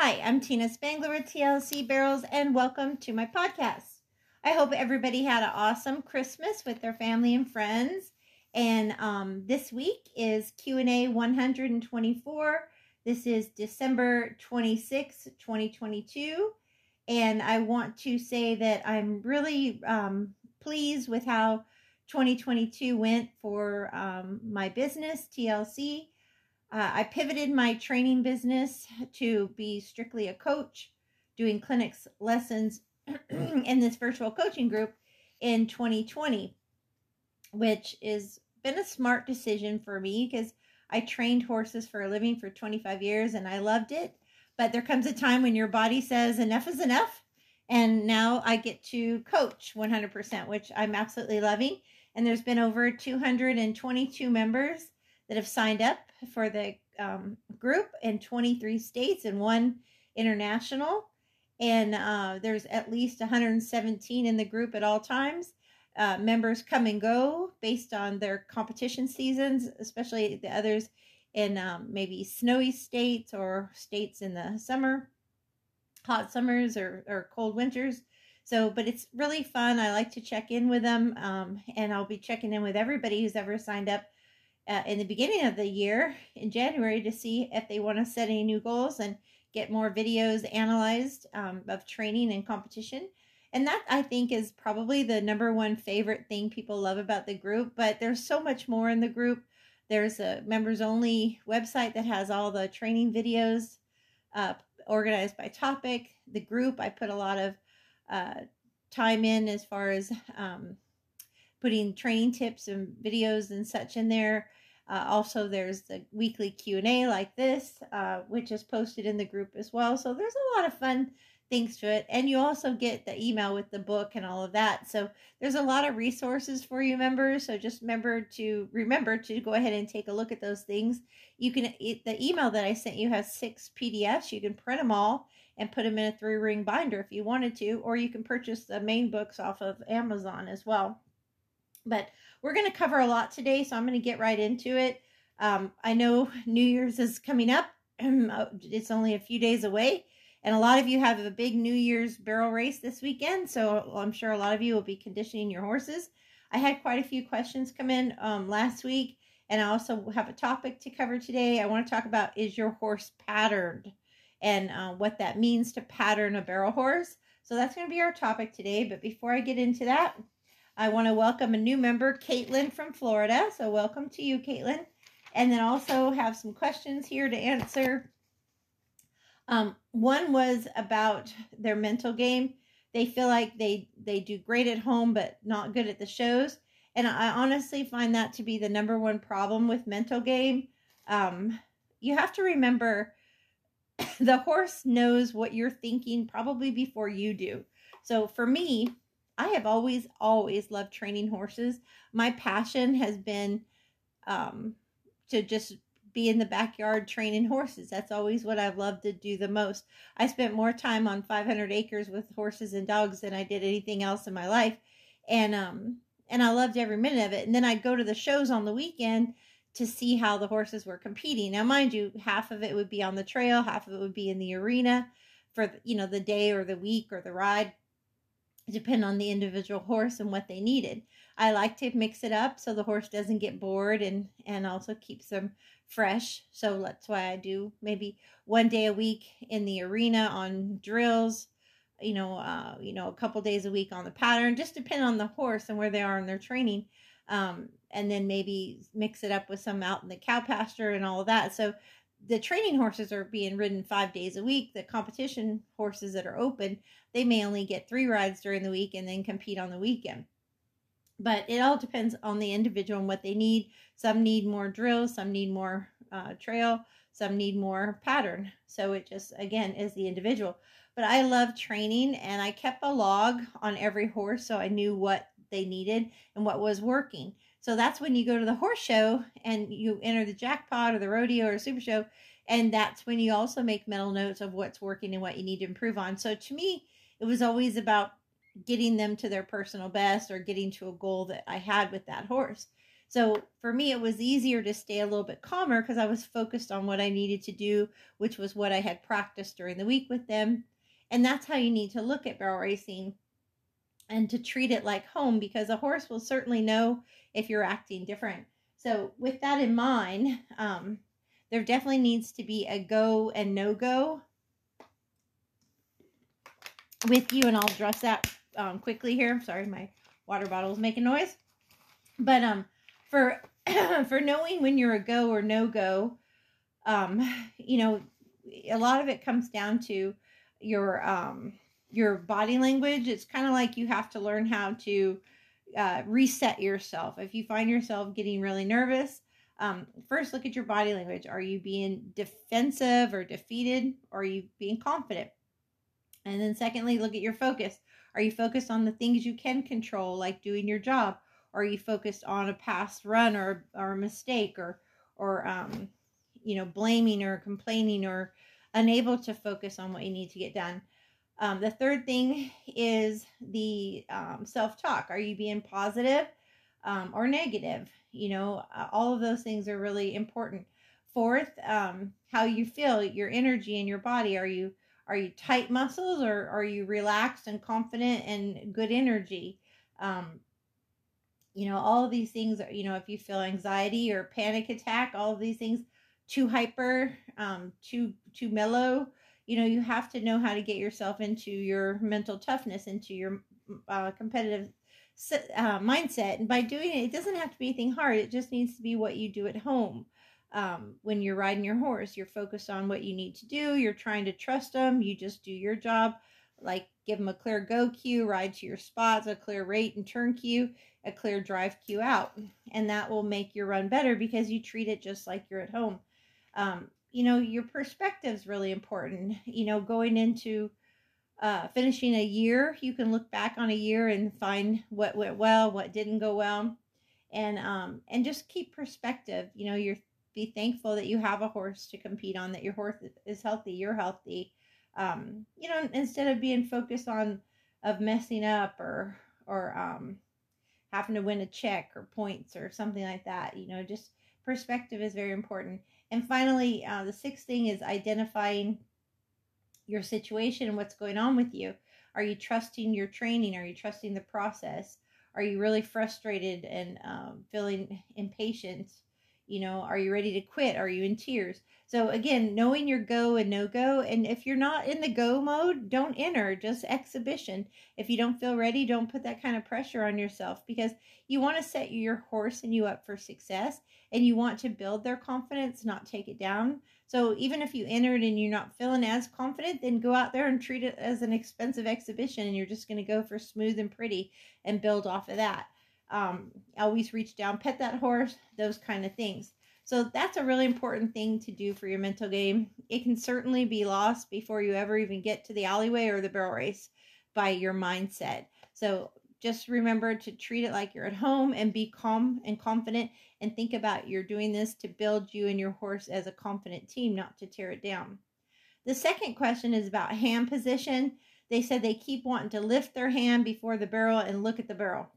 Hi, I'm Tina Spangler with TLC Barrels, and welcome to my podcast. I hope everybody had an awesome Christmas with their family and friends. And um, this week is Q&A 124. This is December 26, 2022. And I want to say that I'm really um, pleased with how 2022 went for um, my business, TLC. Uh, I pivoted my training business to be strictly a coach, doing clinics, lessons in this virtual coaching group in 2020, which has been a smart decision for me because I trained horses for a living for 25 years and I loved it. But there comes a time when your body says enough is enough. And now I get to coach 100%, which I'm absolutely loving. And there's been over 222 members that have signed up for the um, group in 23 states and one international. And uh, there's at least 117 in the group at all times. Uh, members come and go based on their competition seasons, especially the others in um, maybe snowy states or states in the summer, hot summers or, or cold winters. So, but it's really fun. I like to check in with them, um, and I'll be checking in with everybody who's ever signed up uh, in the beginning of the year in January to see if they want to set any new goals and get more videos analyzed um, of training and competition. And that I think is probably the number one favorite thing people love about the group. But there's so much more in the group. There's a members only website that has all the training videos uh, organized by topic. The group, I put a lot of uh, time in as far as um, putting training tips and videos and such in there. Uh, also, there's the weekly Q&A like this, uh, which is posted in the group as well. So there's a lot of fun things to it. And you also get the email with the book and all of that. So there's a lot of resources for you members. So just remember to remember to go ahead and take a look at those things. You can, it, the email that I sent you has six PDFs. You can print them all and put them in a three ring binder if you wanted to, or you can purchase the main books off of Amazon as well. But we're going to cover a lot today, so I'm going to get right into it. Um, I know New Year's is coming up. it's only a few days away. And a lot of you have a big New Year's barrel race this weekend. So I'm sure a lot of you will be conditioning your horses. I had quite a few questions come in um, last week. And I also have a topic to cover today. I want to talk about is your horse patterned and uh, what that means to pattern a barrel horse. So that's going to be our topic today. But before I get into that, I want to welcome a new member, Caitlin from Florida. So welcome to you, Caitlin. And then also have some questions here to answer. Um, one was about their mental game. They feel like they they do great at home, but not good at the shows. And I honestly find that to be the number one problem with mental game. Um, you have to remember the horse knows what you're thinking probably before you do. So for me, I have always, always loved training horses. My passion has been um, to just be in the backyard training horses. That's always what I've loved to do the most. I spent more time on 500 acres with horses and dogs than I did anything else in my life. And, um, and I loved every minute of it. And then I'd go to the shows on the weekend to see how the horses were competing. Now, mind you, half of it would be on the trail, half of it would be in the arena for, you know, the day or the week or the ride depend on the individual horse and what they needed. I like to mix it up so the horse doesn't get bored and and also keeps them fresh. So that's why I do maybe one day a week in the arena on drills, you know, uh, you know, a couple days a week on the pattern, just depend on the horse and where they are in their training. Um, and then maybe mix it up with some out in the cow pasture and all of that. So the training horses are being ridden five days a week. The competition horses that are open, they may only get three rides during the week and then compete on the weekend. But it all depends on the individual and what they need. Some need more drill, some need more uh, trail, some need more pattern. So it just, again, is the individual. But I love training and I kept a log on every horse so I knew what they needed and what was working. So that's when you go to the horse show and you enter the jackpot or the rodeo or super show. And that's when you also make mental notes of what's working and what you need to improve on. So to me, it was always about getting them to their personal best or getting to a goal that I had with that horse. So for me, it was easier to stay a little bit calmer because I was focused on what I needed to do, which was what I had practiced during the week with them. And that's how you need to look at barrel racing and to treat it like home because a horse will certainly know if you're acting different. So, with that in mind, um, there definitely needs to be a go and no go with you, and I'll address that um, quickly here. I'm sorry, my water bottle is making noise. But um, for for knowing when you're a go or no go, um, you know, a lot of it comes down to your um your body language. It's kind of like you have to learn how to uh, reset yourself. If you find yourself getting really nervous, um, first look at your body language. Are you being defensive or defeated? Or are you being confident? And then, secondly, look at your focus. Are you focused on the things you can control, like doing your job? Or are you focused on a past run or, or a mistake or, or um, you know, blaming or complaining or unable to focus on what you need to get done? Um, the third thing is the um, self talk. Are you being positive um, or negative? You know, uh, all of those things are really important. Fourth, um, how you feel, your energy in your body. Are you are you tight muscles or are you relaxed and confident and good energy? Um, you know, all of these things. You know, if you feel anxiety or panic attack, all of these things, too hyper, um, too too mellow you know you have to know how to get yourself into your mental toughness into your uh, competitive uh, mindset. And by doing it it doesn't have to be anything hard. It just needs to be what you do at home. Um, when you're riding your horse you're focused on what you need to do. You're trying to trust them you just do your job. Like give them a clear go cue ride to your spots a clear rate and turn cue a clear drive cue out. And that will make your run better because you treat it just like you're at home. Um, you know your perspective is really important. You know going into uh, finishing a year you can look back on a year and find what went well what didn't go well and um and just keep perspective. You know you're be thankful that you have a horse to compete on that your horse is healthy you're healthy. Um you know instead of being focused on of messing up or or um having to win a check or points or something like that you know just perspective is very important and finally, uh, the sixth thing is identifying your situation and what's going on with you. Are you trusting your training? Are you trusting the process? Are you really frustrated and um, feeling impatient? You know, are you ready to quit? Are you in tears? So again, knowing your go and no go, and if you're not in the go mode, don't enter. Just exhibition. If you don't feel ready, don't put that kind of pressure on yourself because you want to set your horse and you up for success, and you want to build their confidence, not take it down. So even if you entered and you're not feeling as confident, then go out there and treat it as an expensive exhibition, and you're just going to go for smooth and pretty and build off of that. Um, always reach down, pet that horse, those kind of things. So that's a really important thing to do for your mental game. It can certainly be lost before you ever even get to the alleyway or the barrel race by your mindset. So just remember to treat it like you're at home and be calm and confident and think about you're doing this to build you and your horse as a confident team, not to tear it down. The second question is about hand position. They said they keep wanting to lift their hand before the barrel and look at the barrel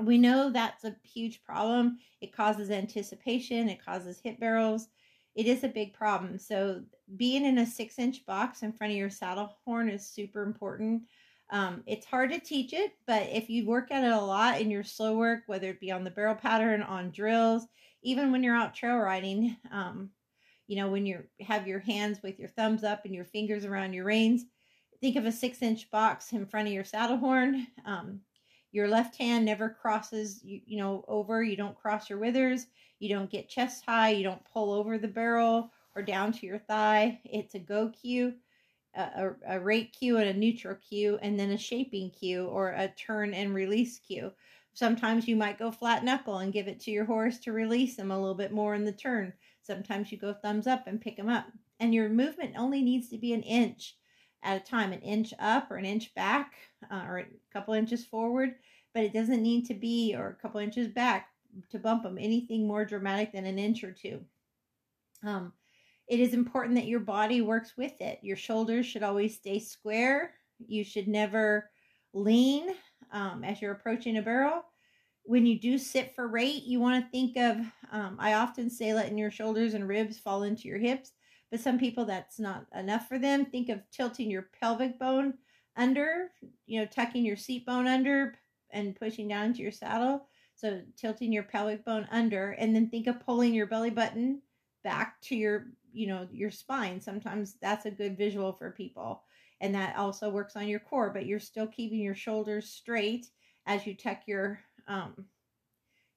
we know that's a huge problem. It causes anticipation, it causes hip barrels. It is a big problem. So, being in a six inch box in front of your saddle horn is super important. Um, it's hard to teach it, but if you work at it a lot in your slow work, whether it be on the barrel pattern, on drills, even when you're out trail riding, um, you know, when you have your hands with your thumbs up and your fingers around your reins, think of a six inch box in front of your saddle horn. Um, your left hand never crosses you, you know over you don't cross your withers you don't get chest high you don't pull over the barrel or down to your thigh. It's a go cue a, a rate cue and a neutral cue and then a shaping cue or a turn and release cue. Sometimes you might go flat knuckle and give it to your horse to release him a little bit more in the turn. Sometimes you go thumbs up and pick him up. And your movement only needs to be an inch at a time, an inch up or an inch back uh, or a couple inches forward, but it doesn't need to be or a couple inches back to bump them anything more dramatic than an inch or two. Um, it is important that your body works with it. Your shoulders should always stay square. You should never lean um, as you're approaching a barrel. when you do sit for rate, you want to think of, um, I often say letting your shoulders and ribs fall into your hips, but some people that's not enough for them. Think of tilting your pelvic bone under, you know, tucking your seat bone under and pushing down into your saddle. So tilting your pelvic bone under, and then think of pulling your belly button back to your, you know, your spine. Sometimes that's a good visual for people. And that also works on your core, but you're still keeping your shoulders straight as you tuck your um,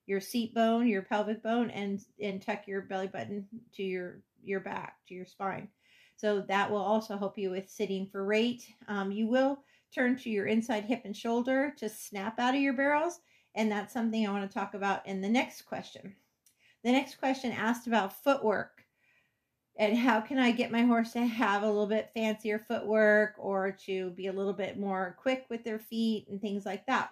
your seat bone, your pelvic bone, and and tuck your belly button to your your back to your spine. So that will also help you with sitting for rate. Um, you will turn to your inside hip and shoulder to snap out of your barrels, and that's something I want to talk about in the next question. The next question asked about footwork and how can I get my horse to have a little bit fancier footwork or to be a little bit more quick with their feet and things like that.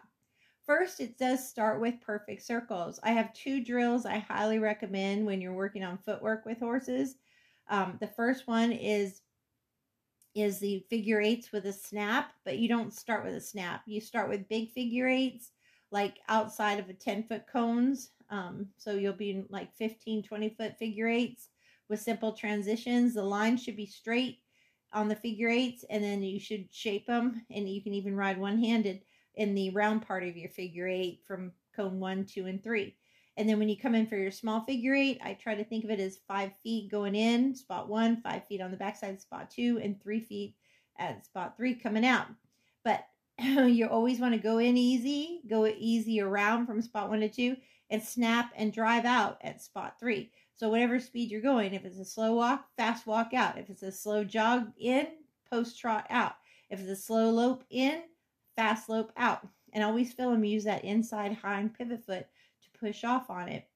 First, it does start with perfect circles. I have two drills I highly recommend when you're working on footwork with horses. Um, the first one is is the figure eights with a snap, but you don't start with a snap. You start with big figure eights, like outside of a 10 foot cones. Um, so you'll be in like 15, 20 foot figure eights with simple transitions. The line should be straight on the figure eights, and then you should shape them, and you can even ride one handed in the round part of your figure eight from cone one, two, and three. And then when you come in for your small figure eight, I try to think of it as five feet going in, spot one, five feet on the backside, spot two, and three feet at spot three coming out. But you always want to go in easy, go easy around from spot one to two, and snap and drive out at spot three. So whatever speed you're going, if it's a slow walk, fast walk out. If it's a slow jog in, post trot out. If it's a slow lope in, fast lope out. And always feel them use that inside hind pivot foot to push off on it.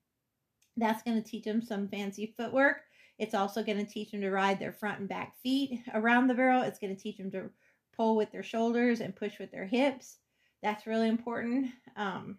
That's going to teach them some fancy footwork. It's also going to teach them to ride their front and back feet around the barrel. It's going to teach them to pull with their shoulders and push with their hips. That's really important. Um,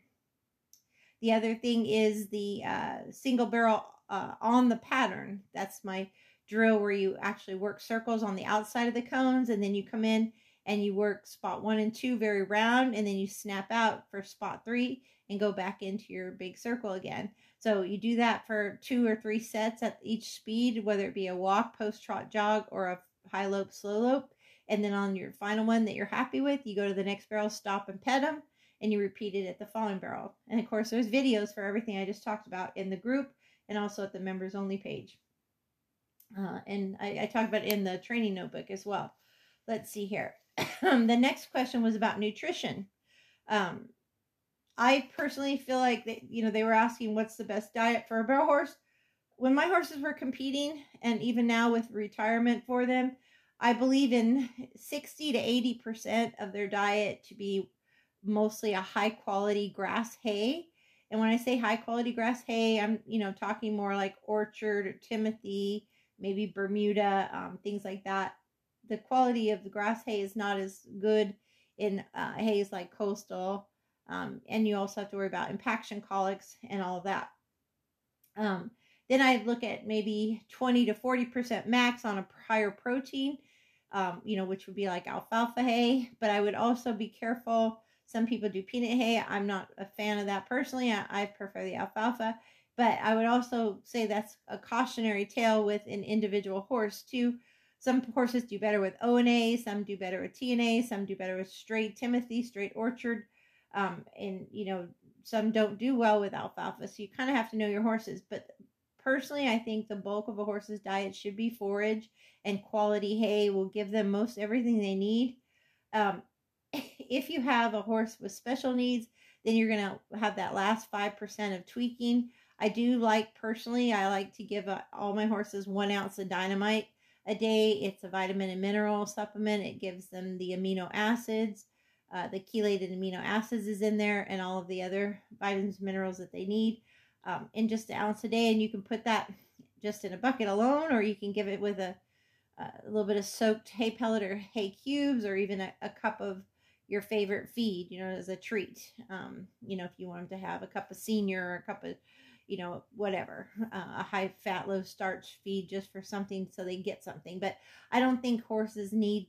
the other thing is the uh, single barrel uh, on the pattern. That's my drill where you actually work circles on the outside of the cones and then you come in and you work spot one and two very round and then you snap out for spot three and go back into your big circle again. So you do that for two or three sets at each speed, whether it be a walk, post trot, jog, or a high lope, slow lope. And then on your final one that you're happy with, you go to the next barrel, stop and pet them, and you repeat it at the following barrel. And of course, there's videos for everything I just talked about in the group and also at the members only page. Uh, and I, I talk about it in the training notebook as well. Let's see here. the next question was about nutrition. Um, I personally feel like that you know they were asking what's the best diet for a barrel horse. When my horses were competing, and even now with retirement for them, I believe in sixty to eighty percent of their diet to be mostly a high quality grass hay. And when I say high quality grass hay, I'm you know talking more like orchard or Timothy, maybe Bermuda, um, things like that the quality of the grass hay is not as good in uh, hays like coastal. Um, and you also have to worry about impaction colics and all that. Um, then I look at maybe 20 to 40% max on a higher protein, um, you know, which would be like alfalfa hay. But I would also be careful. Some people do peanut hay. I'm not a fan of that personally. I, I prefer the alfalfa. But I would also say that's a cautionary tale with an individual horse too some horses do better with ONA, some do better with TNA, some do better with straight Timothy, straight Orchard, um, and you know some don't do well with alfalfa. So you kind of have to know your horses. But personally, I think the bulk of a horse's diet should be forage and quality hay will give them most everything they need. Um, if you have a horse with special needs, then you're going to have that last 5% of tweaking. I do like personally, I like to give uh, all my horses one ounce of dynamite a day. It's a vitamin and mineral supplement. It gives them the amino acids. Uh, the chelated amino acids is in there and all of the other vitamins minerals that they need um, in just an ounce a day. And you can put that just in a bucket alone, or you can give it with a, a little bit of soaked hay pellet or hay cubes, or even a, a cup of your favorite feed, you know, as a treat. Um, you know, if you want them to have a cup of senior or a cup of you know, whatever, uh, a high fat, low starch feed just for something so they get something. But I don't think horses need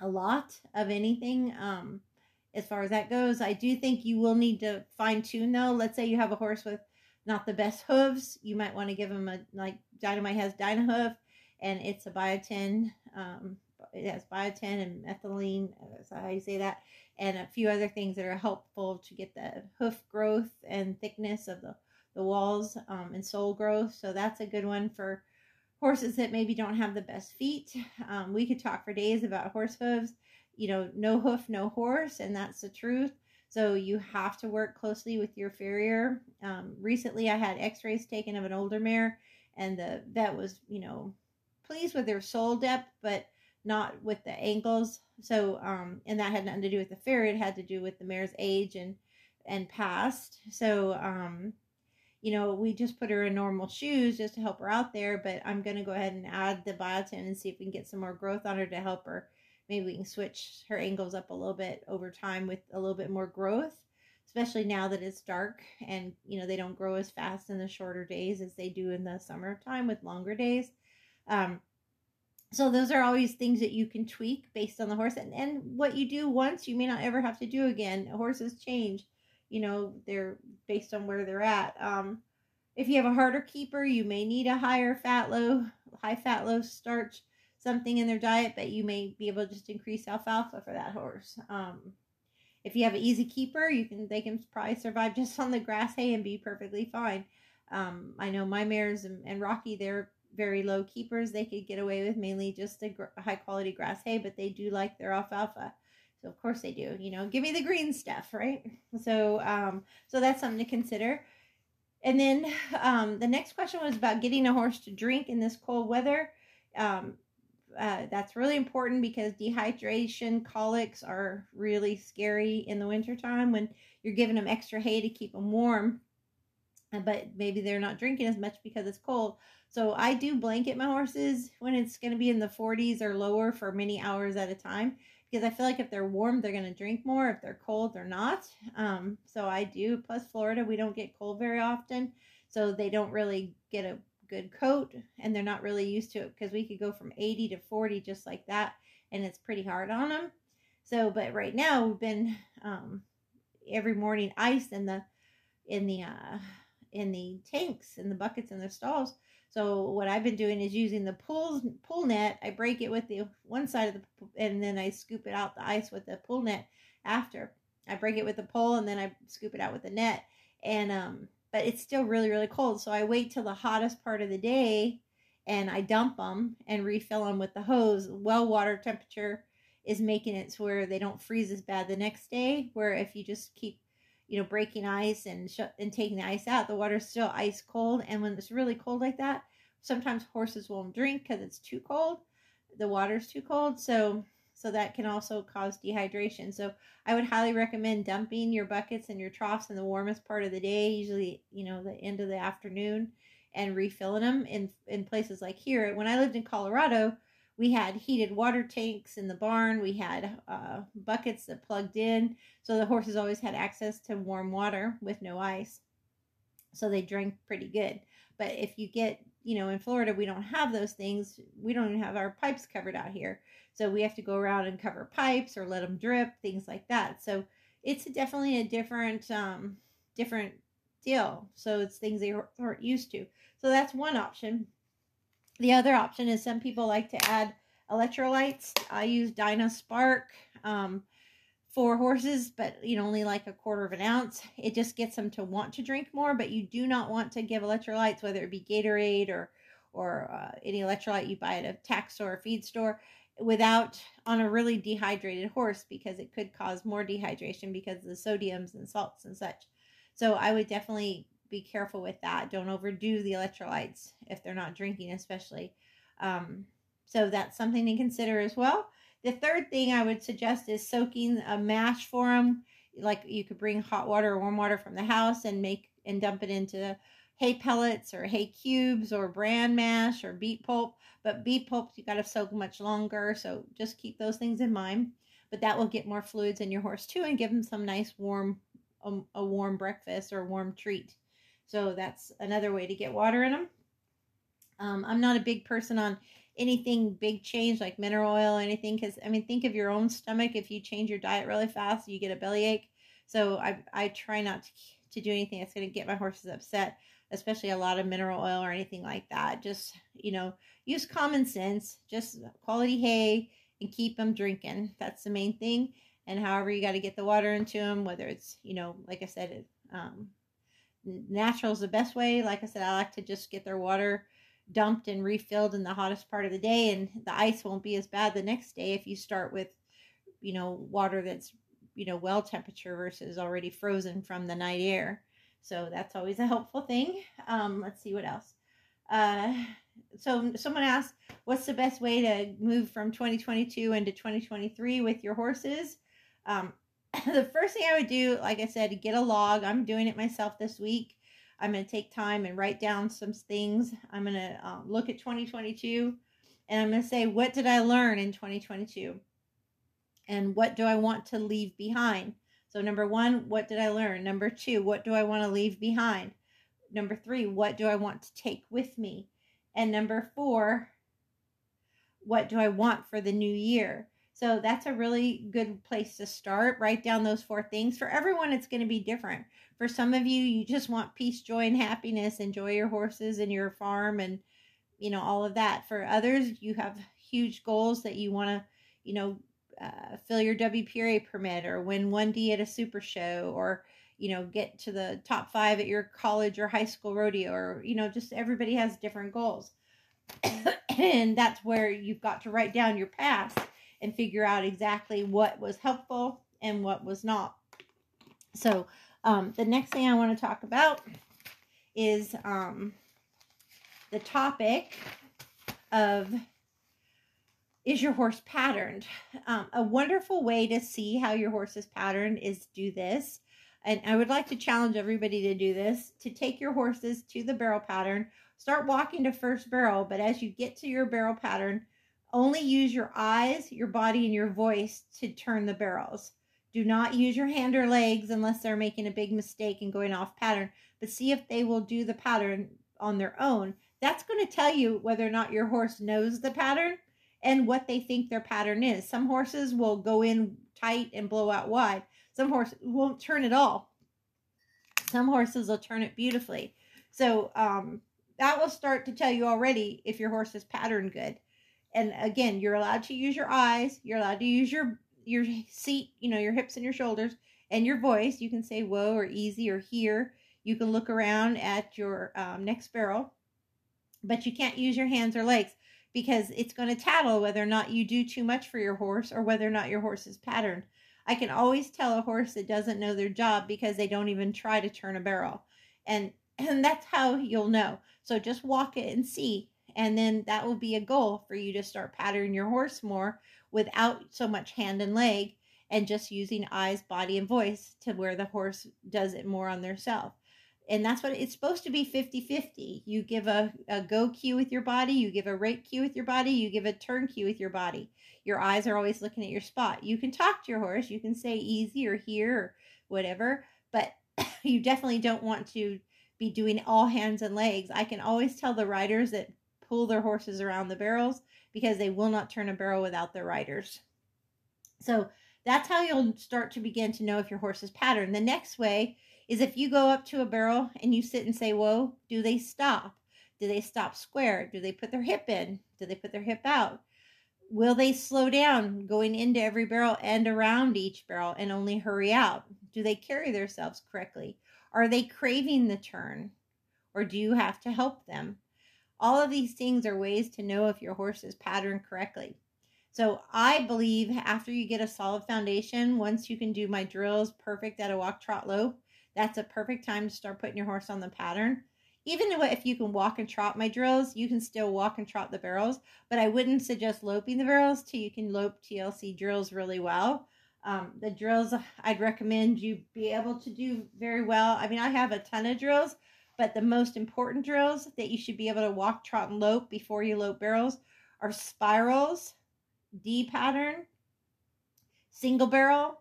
a lot of anything. Um, as far as that goes. I do think you will need to fine tune though. Let's say you have a horse with not the best hooves, you might want to give them a like Dynamite has Dynahoof, and it's a biotin. Um, it has biotin and methylene. That's how you say that, and a few other things that are helpful to get the hoof growth and thickness of the the walls um, and sole growth. So that's a good one for horses that maybe don't have the best feet. Um, we could talk for days about horse hooves. You know, no hoof, no horse, and that's the truth. So you have to work closely with your farrier. Um, recently, I had X-rays taken of an older mare, and the vet was, you know, pleased with their sole depth, but not with the ankles. So, um, and that had nothing to do with the farrier. It had to do with the mare's age and and past. So, um, you know, we just put her in normal shoes just to help her out there. But I'm going to go ahead and add the biotin and see if we can get some more growth on her to help her. Maybe we can switch her angles up a little bit over time with a little bit more growth, especially now that it's dark and, you know, they don't grow as fast in the shorter days as they do in the summertime with longer days. Um, so those are always things that you can tweak based on the horse and, and what you do once you may not ever have to do again horses change you know they're based on where they're at um, if you have a harder keeper you may need a higher fat low high fat low starch something in their diet but you may be able to just increase alfalfa for that horse um, if you have an easy keeper you can they can probably survive just on the grass hay and be perfectly fine um, i know my mares and, and rocky they're very low keepers they could get away with mainly just a gr- high quality grass hay but they do like their alfalfa so of course they do. You know, give me the green stuff, right? So um, so that's something to consider. And then um, the next question was about getting a horse to drink in this cold weather. Um, uh, that's really important because dehydration, colics are really scary in the wintertime when you're giving them extra hay to keep them warm. Uh, but maybe they're not drinking as much because it's cold. So I do blanket my horses when it's going to be in the 40s or lower for many hours at a time because I feel like if they're warm, they're going to drink more. If they're cold, they're not. Um, so I do. Plus, Florida, we don't get cold very often. So they don't really get a good coat and they're not really used to it because we could go from 80 to 40 just like that and it's pretty hard on them. So, but right now we've been um, every morning ice in the in the uh, in the tanks in the buckets in the stalls so what I've been doing is using the pool pool net. I break it with the one side of the and then I scoop it out the ice with the pool net after. I break it with the pole and then I scoop it out with the net. And um but it's still really really cold. So I wait till the hottest part of the day and I dump them and refill them with the hose. Well water temperature is making it to where they don't freeze as bad the next day. Where if you just keep you know, breaking ice and sh- and taking the ice out, the water's still ice cold. And when it's really cold like that, sometimes horses won't drink because it's too cold. The water's too cold, so so that can also cause dehydration. So I would highly recommend dumping your buckets and your troughs in the warmest part of the day, usually you know the end of the afternoon, and refilling them in in places like here. When I lived in Colorado, we had heated water tanks in the barn. We had uh, buckets that plugged in. So the horses always had access to warm water with no ice. So they drank pretty good. But if you get, you know, in Florida, we don't have those things. We don't even have our pipes covered out here. So we have to go around and cover pipes or let them drip, things like that. So it's definitely a different, um, different deal. So it's things they aren't used to. So that's one option. The other option is some people like to add electrolytes. I use Dyna-Spark um, for horses, but you know only like a quarter of an ounce. It just gets them to want to drink more, but you do not want to give electrolytes, whether it be Gatorade or or uh, any electrolyte you buy at a store or feed store, without on a really dehydrated horse because it could cause more dehydration because of the sodiums and salts and such. So I would definitely be careful with that. Don't overdo the electrolytes if they're not drinking, especially. Um, so that's something to consider as well. The third thing I would suggest is soaking a mash for them. Like you could bring hot water or warm water from the house and make and dump it into hay pellets or hay cubes or bran mash or beet pulp. But beet pulp you got to soak much longer, so just keep those things in mind. But that will get more fluids in your horse too and give them some nice warm um, a warm breakfast or a warm treat. So that's another way to get water in them. Um, I'm not a big person on anything big change like mineral oil or anything because I mean think of your own stomach. If you change your diet really fast, you get a bellyache. So I I try not to to do anything that's going to get my horses upset, especially a lot of mineral oil or anything like that. Just you know use common sense, just quality hay and keep them drinking. That's the main thing. And however you got to get the water into them, whether it's you know like I said, um, natural is the best way. Like I said, I like to just get their water dumped and refilled in the hottest part of the day and the ice won't be as bad the next day if you start with you know water that's you know well temperature versus already frozen from the night air. So that's always a helpful thing. Um, let's see what else. Uh, so someone asked what's the best way to move from 2022 into 2023 with your horses? Um, the first thing i would do like i said get a log i'm doing it myself this week I'm going to take time and write down some things. I'm going to um, look at 2022 and I'm going to say, what did I learn in 2022? And what do I want to leave behind? So, number one, what did I learn? Number two, what do I want to leave behind? Number three, what do I want to take with me? And number four, what do I want for the new year? So that's a really good place to start. Write down those four things. For everyone, it's going to be different. For some of you, you just want peace, joy, and happiness. Enjoy your horses and your farm and, you know, all of that. For others, you have huge goals that you want to, you know, uh, fill your WPRA permit or win 1D at a super show or, you know, get to the top five at your college or high school rodeo or, you know, just everybody has different goals. and that's where you've got to write down your past and figure out exactly what was helpful and what was not. So, um, the next thing I want to talk about is um, the topic of is your horse patterned? Um, a wonderful way to see how your horse is patterned is do this. And I would like to challenge everybody to do this to take your horses to the barrel pattern. Start walking to first barrel, but as you get to your barrel pattern, only use your eyes, your body, and your voice to turn the barrels. Do not use your hand or legs unless they're making a big mistake and going off pattern, but see if they will do the pattern on their own. That's going to tell you whether or not your horse knows the pattern and what they think their pattern is. Some horses will go in tight and blow out wide. Some horses won't turn at all. Some horses will turn it beautifully. So um, that will start to tell you already if your horse is pattern good and again you're allowed to use your eyes you're allowed to use your your seat you know your hips and your shoulders and your voice. You can say whoa or easy or here. You can look around at your um, next barrel but you can't use your hands or legs because it's going to tattle whether or not you do too much for your horse or whether or not your horse is patterned. I can always tell a horse that doesn't know their job because they don't even try to turn a barrel and and that's how you'll know. So just walk it and see and then that will be a goal for you to start patterning your horse more without so much hand and leg and just using eyes, body, and voice to where the horse does it more on their self. And that's what it's supposed to be 50 50. You give a, a go cue with your body, you give a rate cue with your body, you give a turn cue with your body. Your eyes are always looking at your spot. You can talk to your horse, you can say easy or here or whatever, but you definitely don't want to be doing all hands and legs. I can always tell the riders that pull their horses around the barrels because they will not turn a barrel without their riders. So that's how you'll start to begin to know if your horse is patterned. The next way is if you go up to a barrel and you sit and say, Whoa, do they stop? Do they stop square? Do they put their hip in? Do they put their hip out? Will they slow down going into every barrel and around each barrel and only hurry out? Do they carry themselves correctly? Are they craving the turn? Or do you have to help them? All of these things are ways to know if your horse is patterned correctly. So I believe after you get a solid foundation, once you can do my drills perfect at a walk trot lope, that's a perfect time to start putting your horse on the pattern. Even if you can walk and trot my drills, you can still walk and trot the barrels, but I wouldn't suggest loping the barrels till you can lope TLC drills really well. Um, the drills I'd recommend you be able to do very well. I mean, I have a ton of drills, but the most important drills that you should be able to walk, trot, and lope before you lope barrels are spirals, D pattern, single barrel,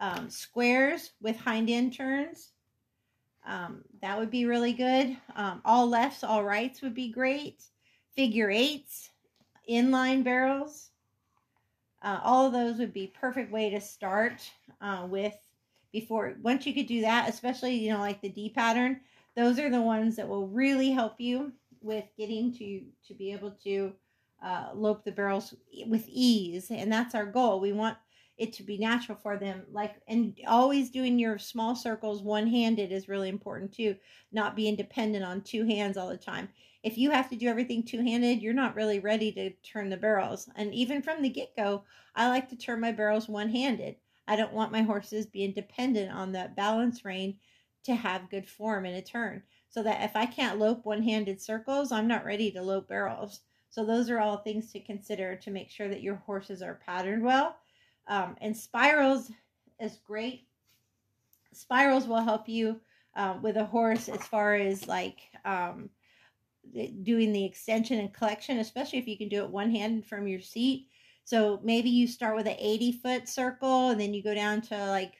um, squares with hind end turns, Um, that would be really good. Um, all lefts, all rights would be great. Figure eights, inline barrels. Uh, all of those would be perfect way to start uh, with before once you could do that especially you know like the d pattern those are the ones that will really help you with getting to to be able to uh, lope the barrels with ease and that's our goal. We want it to be natural for them like and always doing your small circles one handed is really important too not being dependent on two hands all the time. If you have to do everything two handed you're not really ready to turn the barrels and even from the get go i like to turn my barrels one handed i don't want my horses being dependent on that balance rein to have good form in a turn so that if i can't lope one handed circles i'm not ready to lope barrels so those are all things to consider to make sure that your horses are patterned well um, and spirals is great. Spirals will help you uh, with a horse as far as like um, doing the extension and collection, especially if you can do it one handed from your seat. So maybe you start with an 80 foot circle and then you go down to like,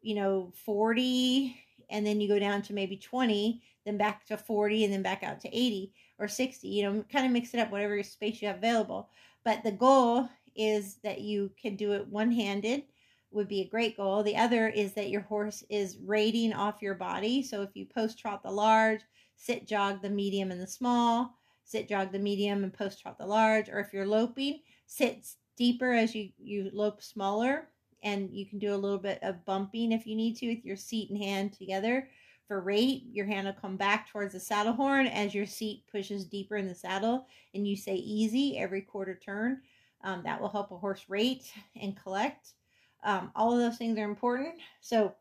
you know, 40 and then you go down to maybe 20, then back to 40 and then back out to 80 or 60. You know, kind of mix it up, whatever space you have available. But the goal is that you can do it one handed would be a great goal. The other is that your horse is rating off your body. So if you post trot the large, sit jog the medium and the small, sit jog the medium and post trot the large, or if you're loping, sit deeper as you, you lope smaller. And you can do a little bit of bumping if you need to with your seat and hand together. For rate, your hand will come back towards the saddle horn as your seat pushes deeper in the saddle and you say easy every quarter turn. Um, that will help a horse rate and collect. Um, all of those things are important. So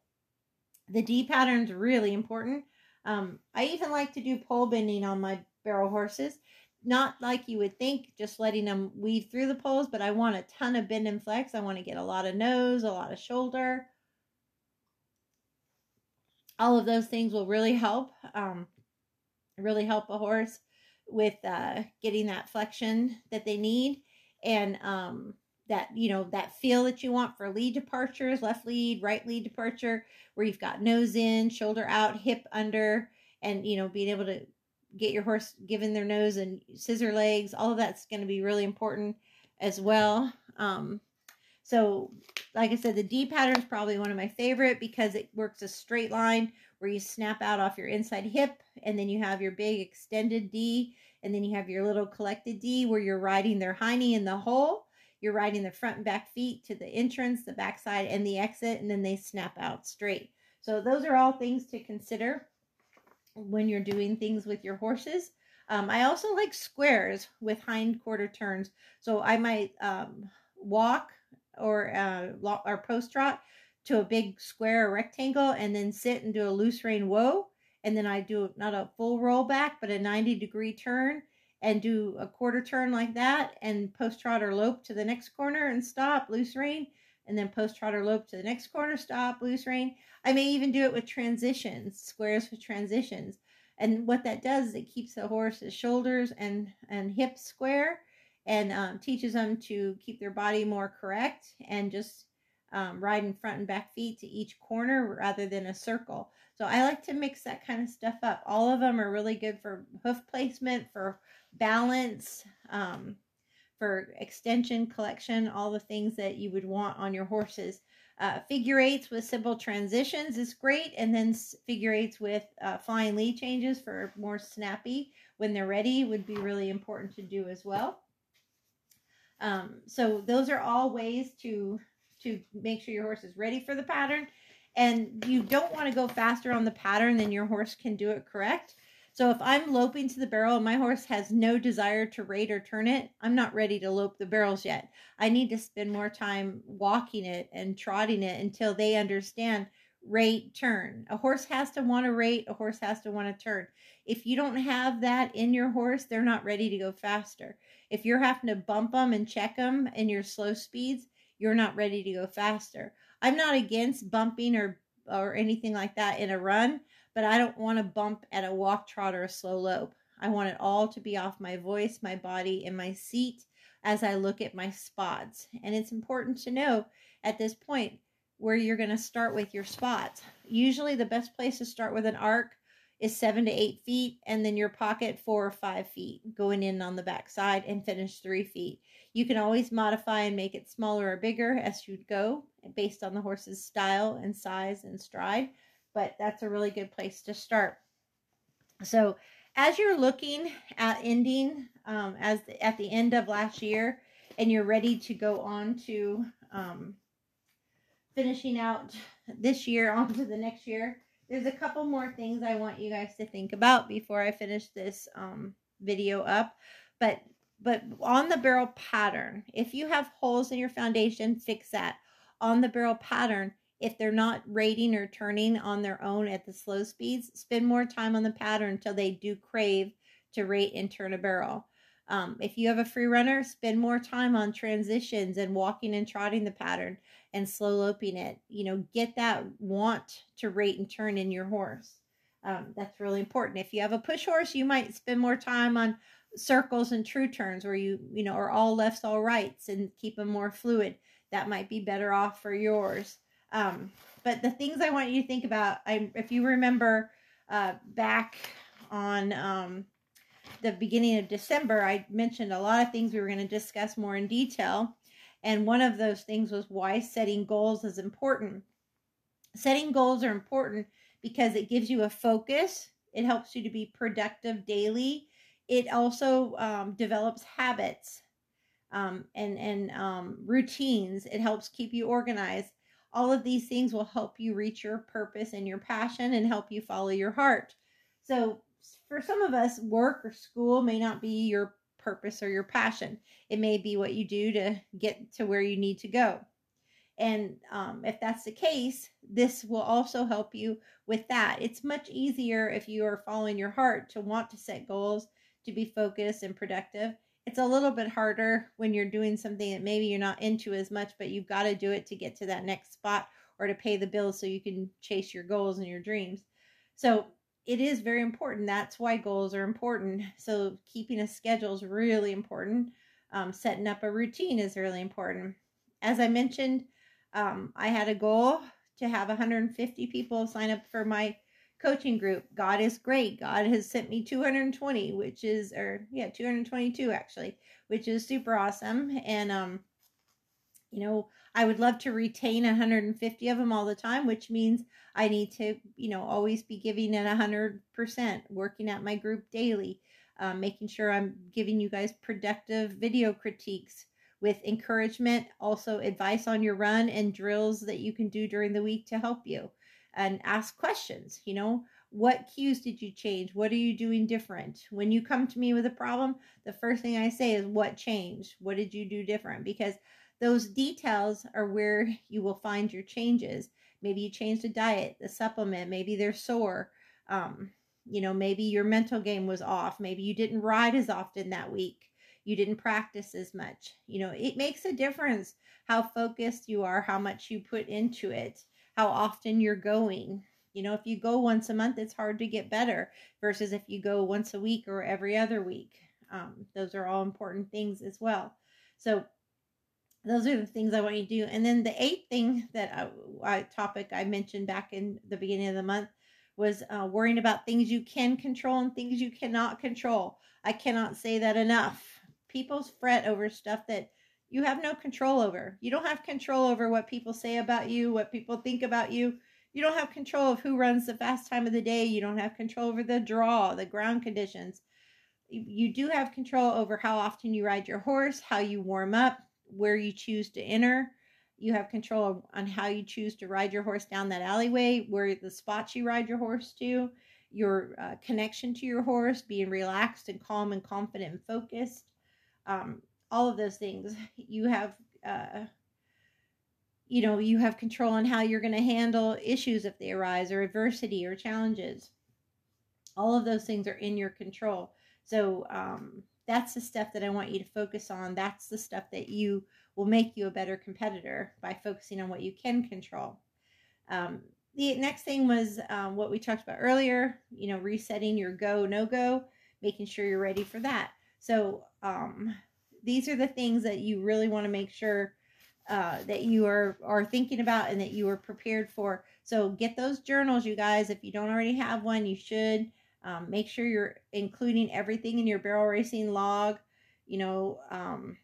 the D pattern is really important. Um, I even like to do pole bending on my barrel horses. Not like you would think, just letting them weave through the poles, but I want a ton of bend and flex. I want to get a lot of nose, a lot of shoulder. All of those things will really help, um, really help a horse with uh, getting that flexion that they need and um, that you know that feel that you want for lead departures left lead right lead departure where you've got nose in shoulder out hip under and you know being able to get your horse given their nose and scissor legs all of that's going to be really important as well um, so like i said the d pattern is probably one of my favorite because it works a straight line where you snap out off your inside hip and then you have your big extended d and then you have your little collected D where you're riding their hiney in the hole. You're riding the front and back feet to the entrance, the backside, and the exit, and then they snap out straight. So those are all things to consider when you're doing things with your horses. Um, I also like squares with hind quarter turns. So I might um, walk or uh, or post trot to a big square or rectangle and then sit and do a loose rein whoa and then I do not a full roll back, but a 90 degree turn and do a quarter turn like that and post trot or lope to the next corner and stop, loose rein, and then post trot or lope to the next corner, stop, loose rein. I may even do it with transitions, squares with transitions. And what that does is it keeps the horse's shoulders and, and hips square and um, teaches them to keep their body more correct and just um, riding front and back feet to each corner rather than a circle. So I like to mix that kind of stuff up. All of them are really good for hoof placement, for balance, um, for extension, collection, all the things that you would want on your horses. Uh, figure eights with simple transitions is great, and then figure eights with uh, flying lead changes for more snappy when they're ready would be really important to do as well. Um, so those are all ways to to make sure your horse is ready for the pattern. And you don't want to go faster on the pattern than your horse can do it correct. So if I'm loping to the barrel and my horse has no desire to rate or turn it, I'm not ready to lope the barrels yet. I need to spend more time walking it and trotting it until they understand rate turn. A horse has to want to rate, a horse has to want to turn. If you don't have that in your horse, they're not ready to go faster. If you're having to bump them and check them in your slow speeds, you're not ready to go faster. I'm not against bumping or or anything like that in a run, but I don't want to bump at a walk trot or a slow lope. I want it all to be off my voice, my body, and my seat as I look at my spots. And it's important to know at this point where you're going to start with your spots. usually the best place to start with an arc is seven to eight feet, and then your pocket four or five feet going in on the back side and finish three feet. You can always modify and make it smaller or bigger as you go based on the horse's style and size and stride, but that's a really good place to start. So as you're looking at ending um, as the, at the end of last year and you're ready to go on to um, finishing out this year onto the next year, there's a couple more things I want you guys to think about before I finish this um, video up. But but on the barrel pattern, if you have holes in your foundation, fix that. On the barrel pattern, if they're not rating or turning on their own at the slow speeds, spend more time on the pattern until they do crave to rate and turn a barrel. Um, if you have a free runner, spend more time on transitions and walking and trotting the pattern and slow loping it. You know, get that want to rate and turn in your horse. Um, that's really important. If you have a push horse, you might spend more time on circles and true turns where you, you know, are all lefts, all rights and keep them more fluid. That might be better off for yours. Um, but the things I want you to think about, I, if you remember uh, back on um, the beginning of December, I mentioned a lot of things we were going to discuss more in detail. And one of those things was why setting goals is important. Setting goals are important because it gives you a focus, it helps you to be productive daily. It also um, develops habits um, and, and um, routines. It helps keep you organized. All of these things will help you reach your purpose and your passion and help you follow your heart. So, for some of us, work or school may not be your purpose or your passion. It may be what you do to get to where you need to go. And um, if that's the case, this will also help you with that. It's much easier if you are following your heart to want to set goals, to be focused and productive. It's a little bit harder when you're doing something that maybe you're not into as much, but you've got to do it to get to that next spot or to pay the bills so you can chase your goals and your dreams. So it is very important. That's why goals are important. So keeping a schedule is really important. Um, setting up a routine is really important. As I mentioned, um, I had a goal to have 150 people sign up for my coaching group. God is great. God has sent me 220, which is, or yeah, 222 actually, which is super awesome. And, um, you know, I would love to retain 150 of them all the time, which means I need to, you know, always be giving it 100%, working at my group daily, um, making sure I'm giving you guys productive video critiques with encouragement, also advice on your run and drills that you can do during the week to help you. And ask questions, you know, what cues did you change? What are you doing different? When you come to me with a problem, the first thing I say is, What changed? What did you do different? Because those details are where you will find your changes. Maybe you changed the diet, the supplement, maybe they're sore. Um, you know, maybe your mental game was off. Maybe you didn't ride as often that week. You didn't practice as much. You know, it makes a difference how focused you are, how much you put into it, how often you're going. You know, if you go once a month, it's hard to get better versus if you go once a week or every other week. Um, those are all important things as well. So those are the things I want you to do. And then the eighth thing that I, I topic I mentioned back in the beginning of the month was uh, worrying about things you can control and things you cannot control. I cannot say that enough. People fret over stuff that you have no control over. You don't have control over what people say about you, what people think about you. You don't have control of who runs the fast time of the day. You don't have control over the draw, the ground conditions. You do have control over how often you ride your horse, how you warm up, where you choose to enter. You have control on how you choose to ride your horse down that alleyway, where the spots you ride your horse to, your uh, connection to your horse, being relaxed and calm and confident and focused. Um, all of those things. You have, uh, you know, you have control on how you're going to handle issues if they arise or adversity or challenges. All of those things are in your control. So, um, that's the stuff that I want you to focus on. That's the stuff that you will make you a better competitor by focusing on what you can control. Um, the next thing was um, what we talked about earlier, you know, resetting your go, no go, making sure you're ready for that. So, um, these are the things that you really want to make sure uh, that you are, are thinking about and that you are prepared for So get those journals, you guys. If you don't already have one, you should. Um, make sure you're including everything in your barrel racing log, you know. Um,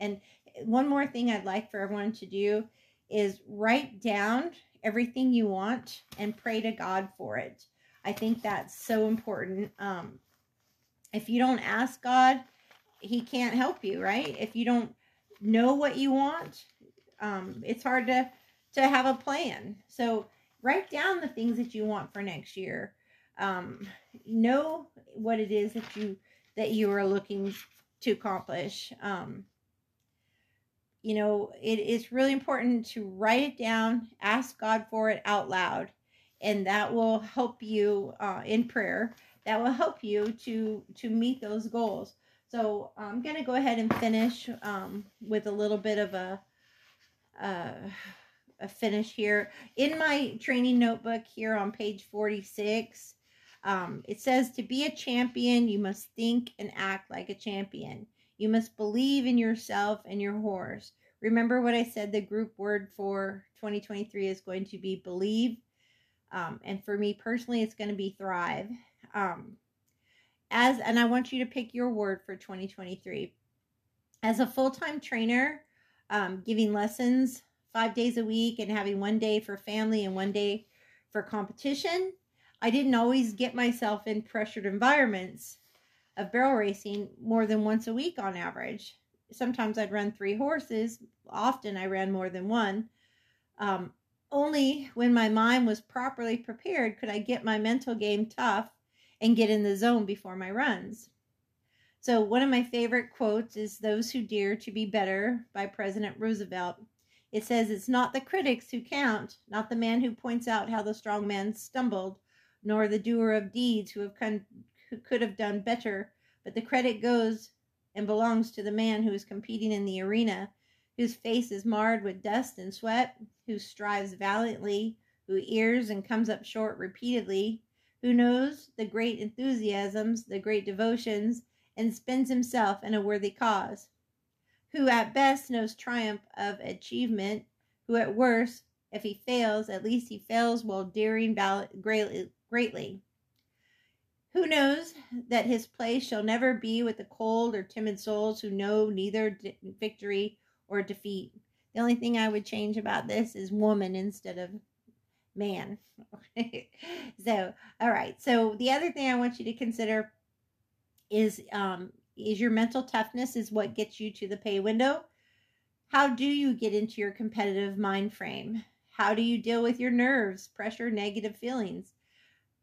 and one more thing I'd like for everyone to do is write down everything you want and pray to God for it. I think that's so important. Um, if you don't ask God, He can't help you, right? If you don't know what you want, um, it's hard to to have a plan. So write down the things that you want for next year. Um, know what it is that you that you are looking to accomplish. Um, you know, it is really important to write it down, ask God for it out loud, and that will help you uh, in prayer. That will help you to to meet those goals. So I'm gonna go ahead and finish um, with a little bit of a uh, a finish here in my training notebook here on page 46. Um, it says to be a champion, you must think and act like a champion. You must believe in yourself and your horse. Remember what I said the group word for 2023 is going to be believe. Um, and for me personally, it's going to be thrive. Um, as and I want you to pick your word for 2023. As a full-time trainer, um, giving lessons five days a week and having one day for family and one day for competition, I didn't always get myself in pressured environments of barrel racing more than once a week on average. Sometimes I'd run three horses. Often I ran more than one. Um, only when my mind was properly prepared could I get my mental game tough and get in the zone before my runs. So, one of my favorite quotes is Those Who Dare to Be Better by President Roosevelt. It says, It's not the critics who count, not the man who points out how the strong man stumbled, nor the doer of deeds who, have con- who could have done better, but the credit goes and belongs to the man who is competing in the arena, whose face is marred with dust and sweat, who strives valiantly, who errs and comes up short repeatedly, who knows the great enthusiasms, the great devotions, and spends himself in a worthy cause who at best knows triumph of achievement, who at worst, if he fails, at least he fails while daring greatly. Who knows that his place shall never be with the cold or timid souls who know neither victory or defeat. The only thing I would change about this is woman instead of man. so, all right. So the other thing I want you to consider is um, is your mental toughness is what gets you to the pay window? How do you get into your competitive mind frame? How do you deal with your nerves, pressure, negative feelings?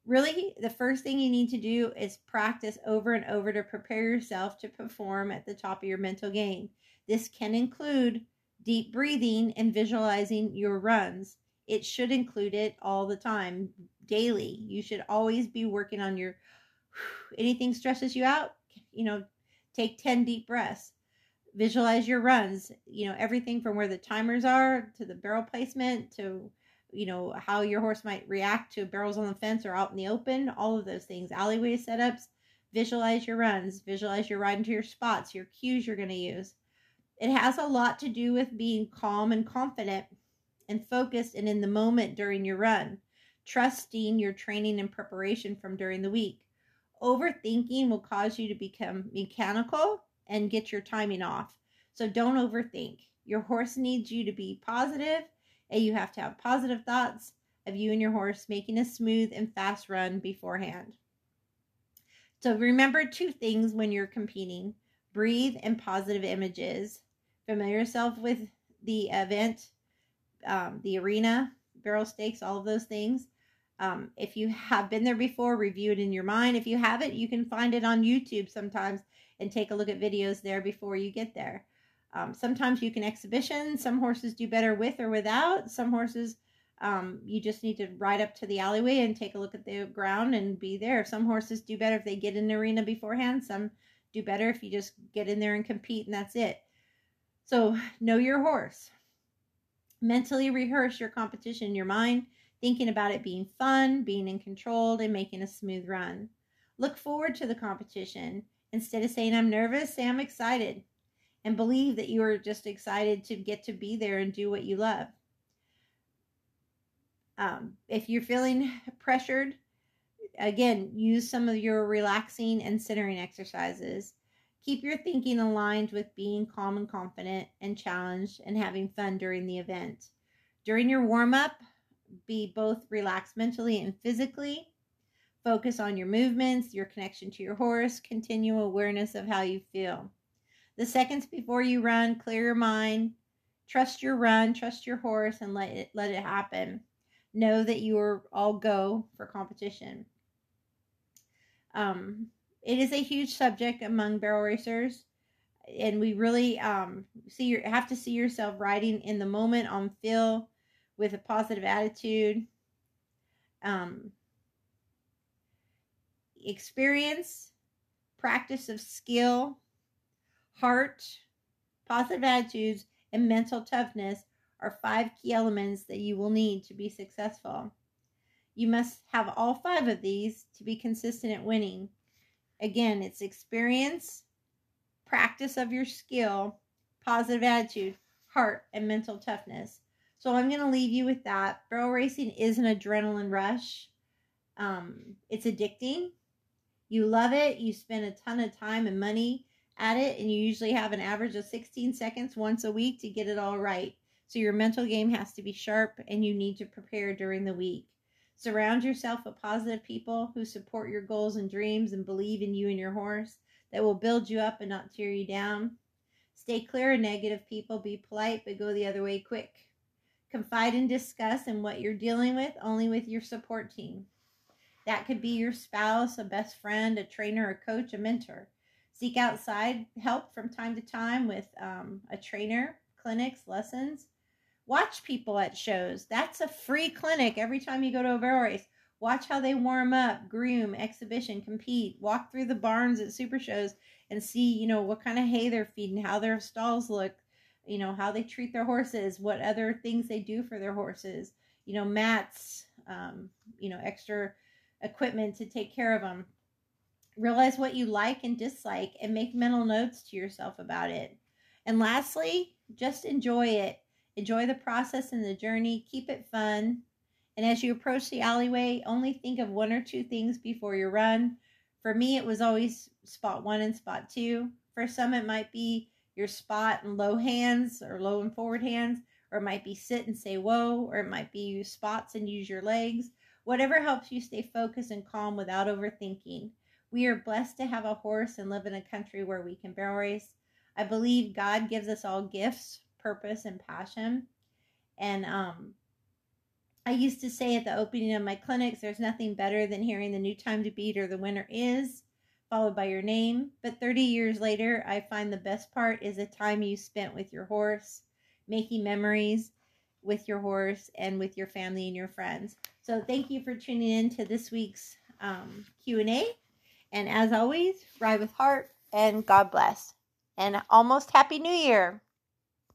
Really, the first thing you need to do is practice over and over to prepare yourself to perform at the top of your mental game. This can include deep breathing and visualizing your runs. It should include it all the time, daily. You should always be working on your anything stresses you out, you know, Take 10 deep breaths. Visualize your runs, you know, everything from where the timers are to the barrel placement to, you know, how your horse might react to barrels on the fence or out in the open, all of those things. Alleyway setups, visualize your runs, visualize your ride into your spots, your cues you're going to use. It has a lot to do with being calm and confident and focused and in the moment during your run, trusting your training and preparation from during the week. Overthinking will cause you to become mechanical and get your timing off. So don't overthink. Your horse needs you to be positive, and you have to have positive thoughts of you and your horse making a smooth and fast run beforehand. So remember two things when you're competing breathe and positive images. Familiar yourself with the event, um, the arena, barrel stakes, all of those things. Um, if you have been there before, review it in your mind. If you haven't, you can find it on YouTube sometimes and take a look at videos there before you get there. Um, sometimes you can exhibition. Some horses do better with or without. Some horses, um, you just need to ride up to the alleyway and take a look at the ground and be there. Some horses do better if they get in the arena beforehand. Some do better if you just get in there and compete and that's it. So know your horse. Mentally rehearse your competition in your mind thinking about it being fun, being in control, and making a smooth run. Look forward to the competition. Instead of saying, I'm nervous, say, I'm excited. And believe that you are just excited to get to be there and do what you love. Um, if you're feeling pressured, again, use some of your relaxing and centering exercises. Keep your thinking aligned with being calm and confident and challenged and having fun during the event. During your warm up, be both relaxed mentally and physically. Focus on your movements, your connection to your horse, continue awareness of how you feel. The seconds before you run, clear your mind, trust your run, trust your horse, and let it let it happen. Know that you are all go for competition. Um, it is a huge subject among barrel racers, and we really um, see your have to see yourself riding in the moment on feel with a positive attitude. Um, experience, practice of skill, heart, positive attitudes, and mental toughness are five key elements that you will need to be successful. You must have all five of these to be consistent at winning. Again, it's experience, practice of your skill, positive attitude, heart, and mental toughness. So I'm going to leave you with that. Barrel racing is an adrenaline rush. Um, it's addicting. You love it. You spend a ton of time and money at it, and you usually have an average of 16 seconds once a week to get it all right. So your mental game has to be sharp, and you need to prepare during the week. Surround yourself with positive people who support your goals and dreams and believe in you and your horse that will build you up and not tear you down. Stay clear of negative people. Be polite, but go the other way quick. Confide and discuss in what you're dealing with only with your support team. That could be your spouse, a best friend, a trainer, a coach, a mentor. Seek outside help from time to time with um, a trainer, clinics, lessons. Watch people at shows. That's a free clinic every time you go to a barrel race. Watch how they warm up, groom, exhibition, compete. Walk through the barns at super shows and see, you know, what kind of hay they're feeding, how their stalls look, you know, how they treat their horses, what other things they do for their horses, you know, mats, um, you know, extra equipment to take care of them. Realize what you like and dislike and make mental notes to yourself about it. And lastly, just enjoy it. Enjoy the process and the journey. Keep it fun. And as you approach the alleyway, only think of one or two things before you run. For me, it was always spot one and spot two. For some, it might be your spot and low hands or low and forward hands, or it might be sit and say whoa, or it might be use spots and use your legs. Whatever helps you stay focused and calm without overthinking. We are blessed to have a horse and live in a country where we can barrel race. I believe God gives us all gifts, purpose, and passion. And um, I used to say at the opening of my clinics, there's nothing better than hearing the new time to beat or the winner is followed by your name. But 30 years later, I find the best part is the time you spent with your horse, making memories with your horse and with your family and your friends. So thank you for tuning in to this week's um, Q&A. And as always, ride with heart and God bless. And almost Happy New Year.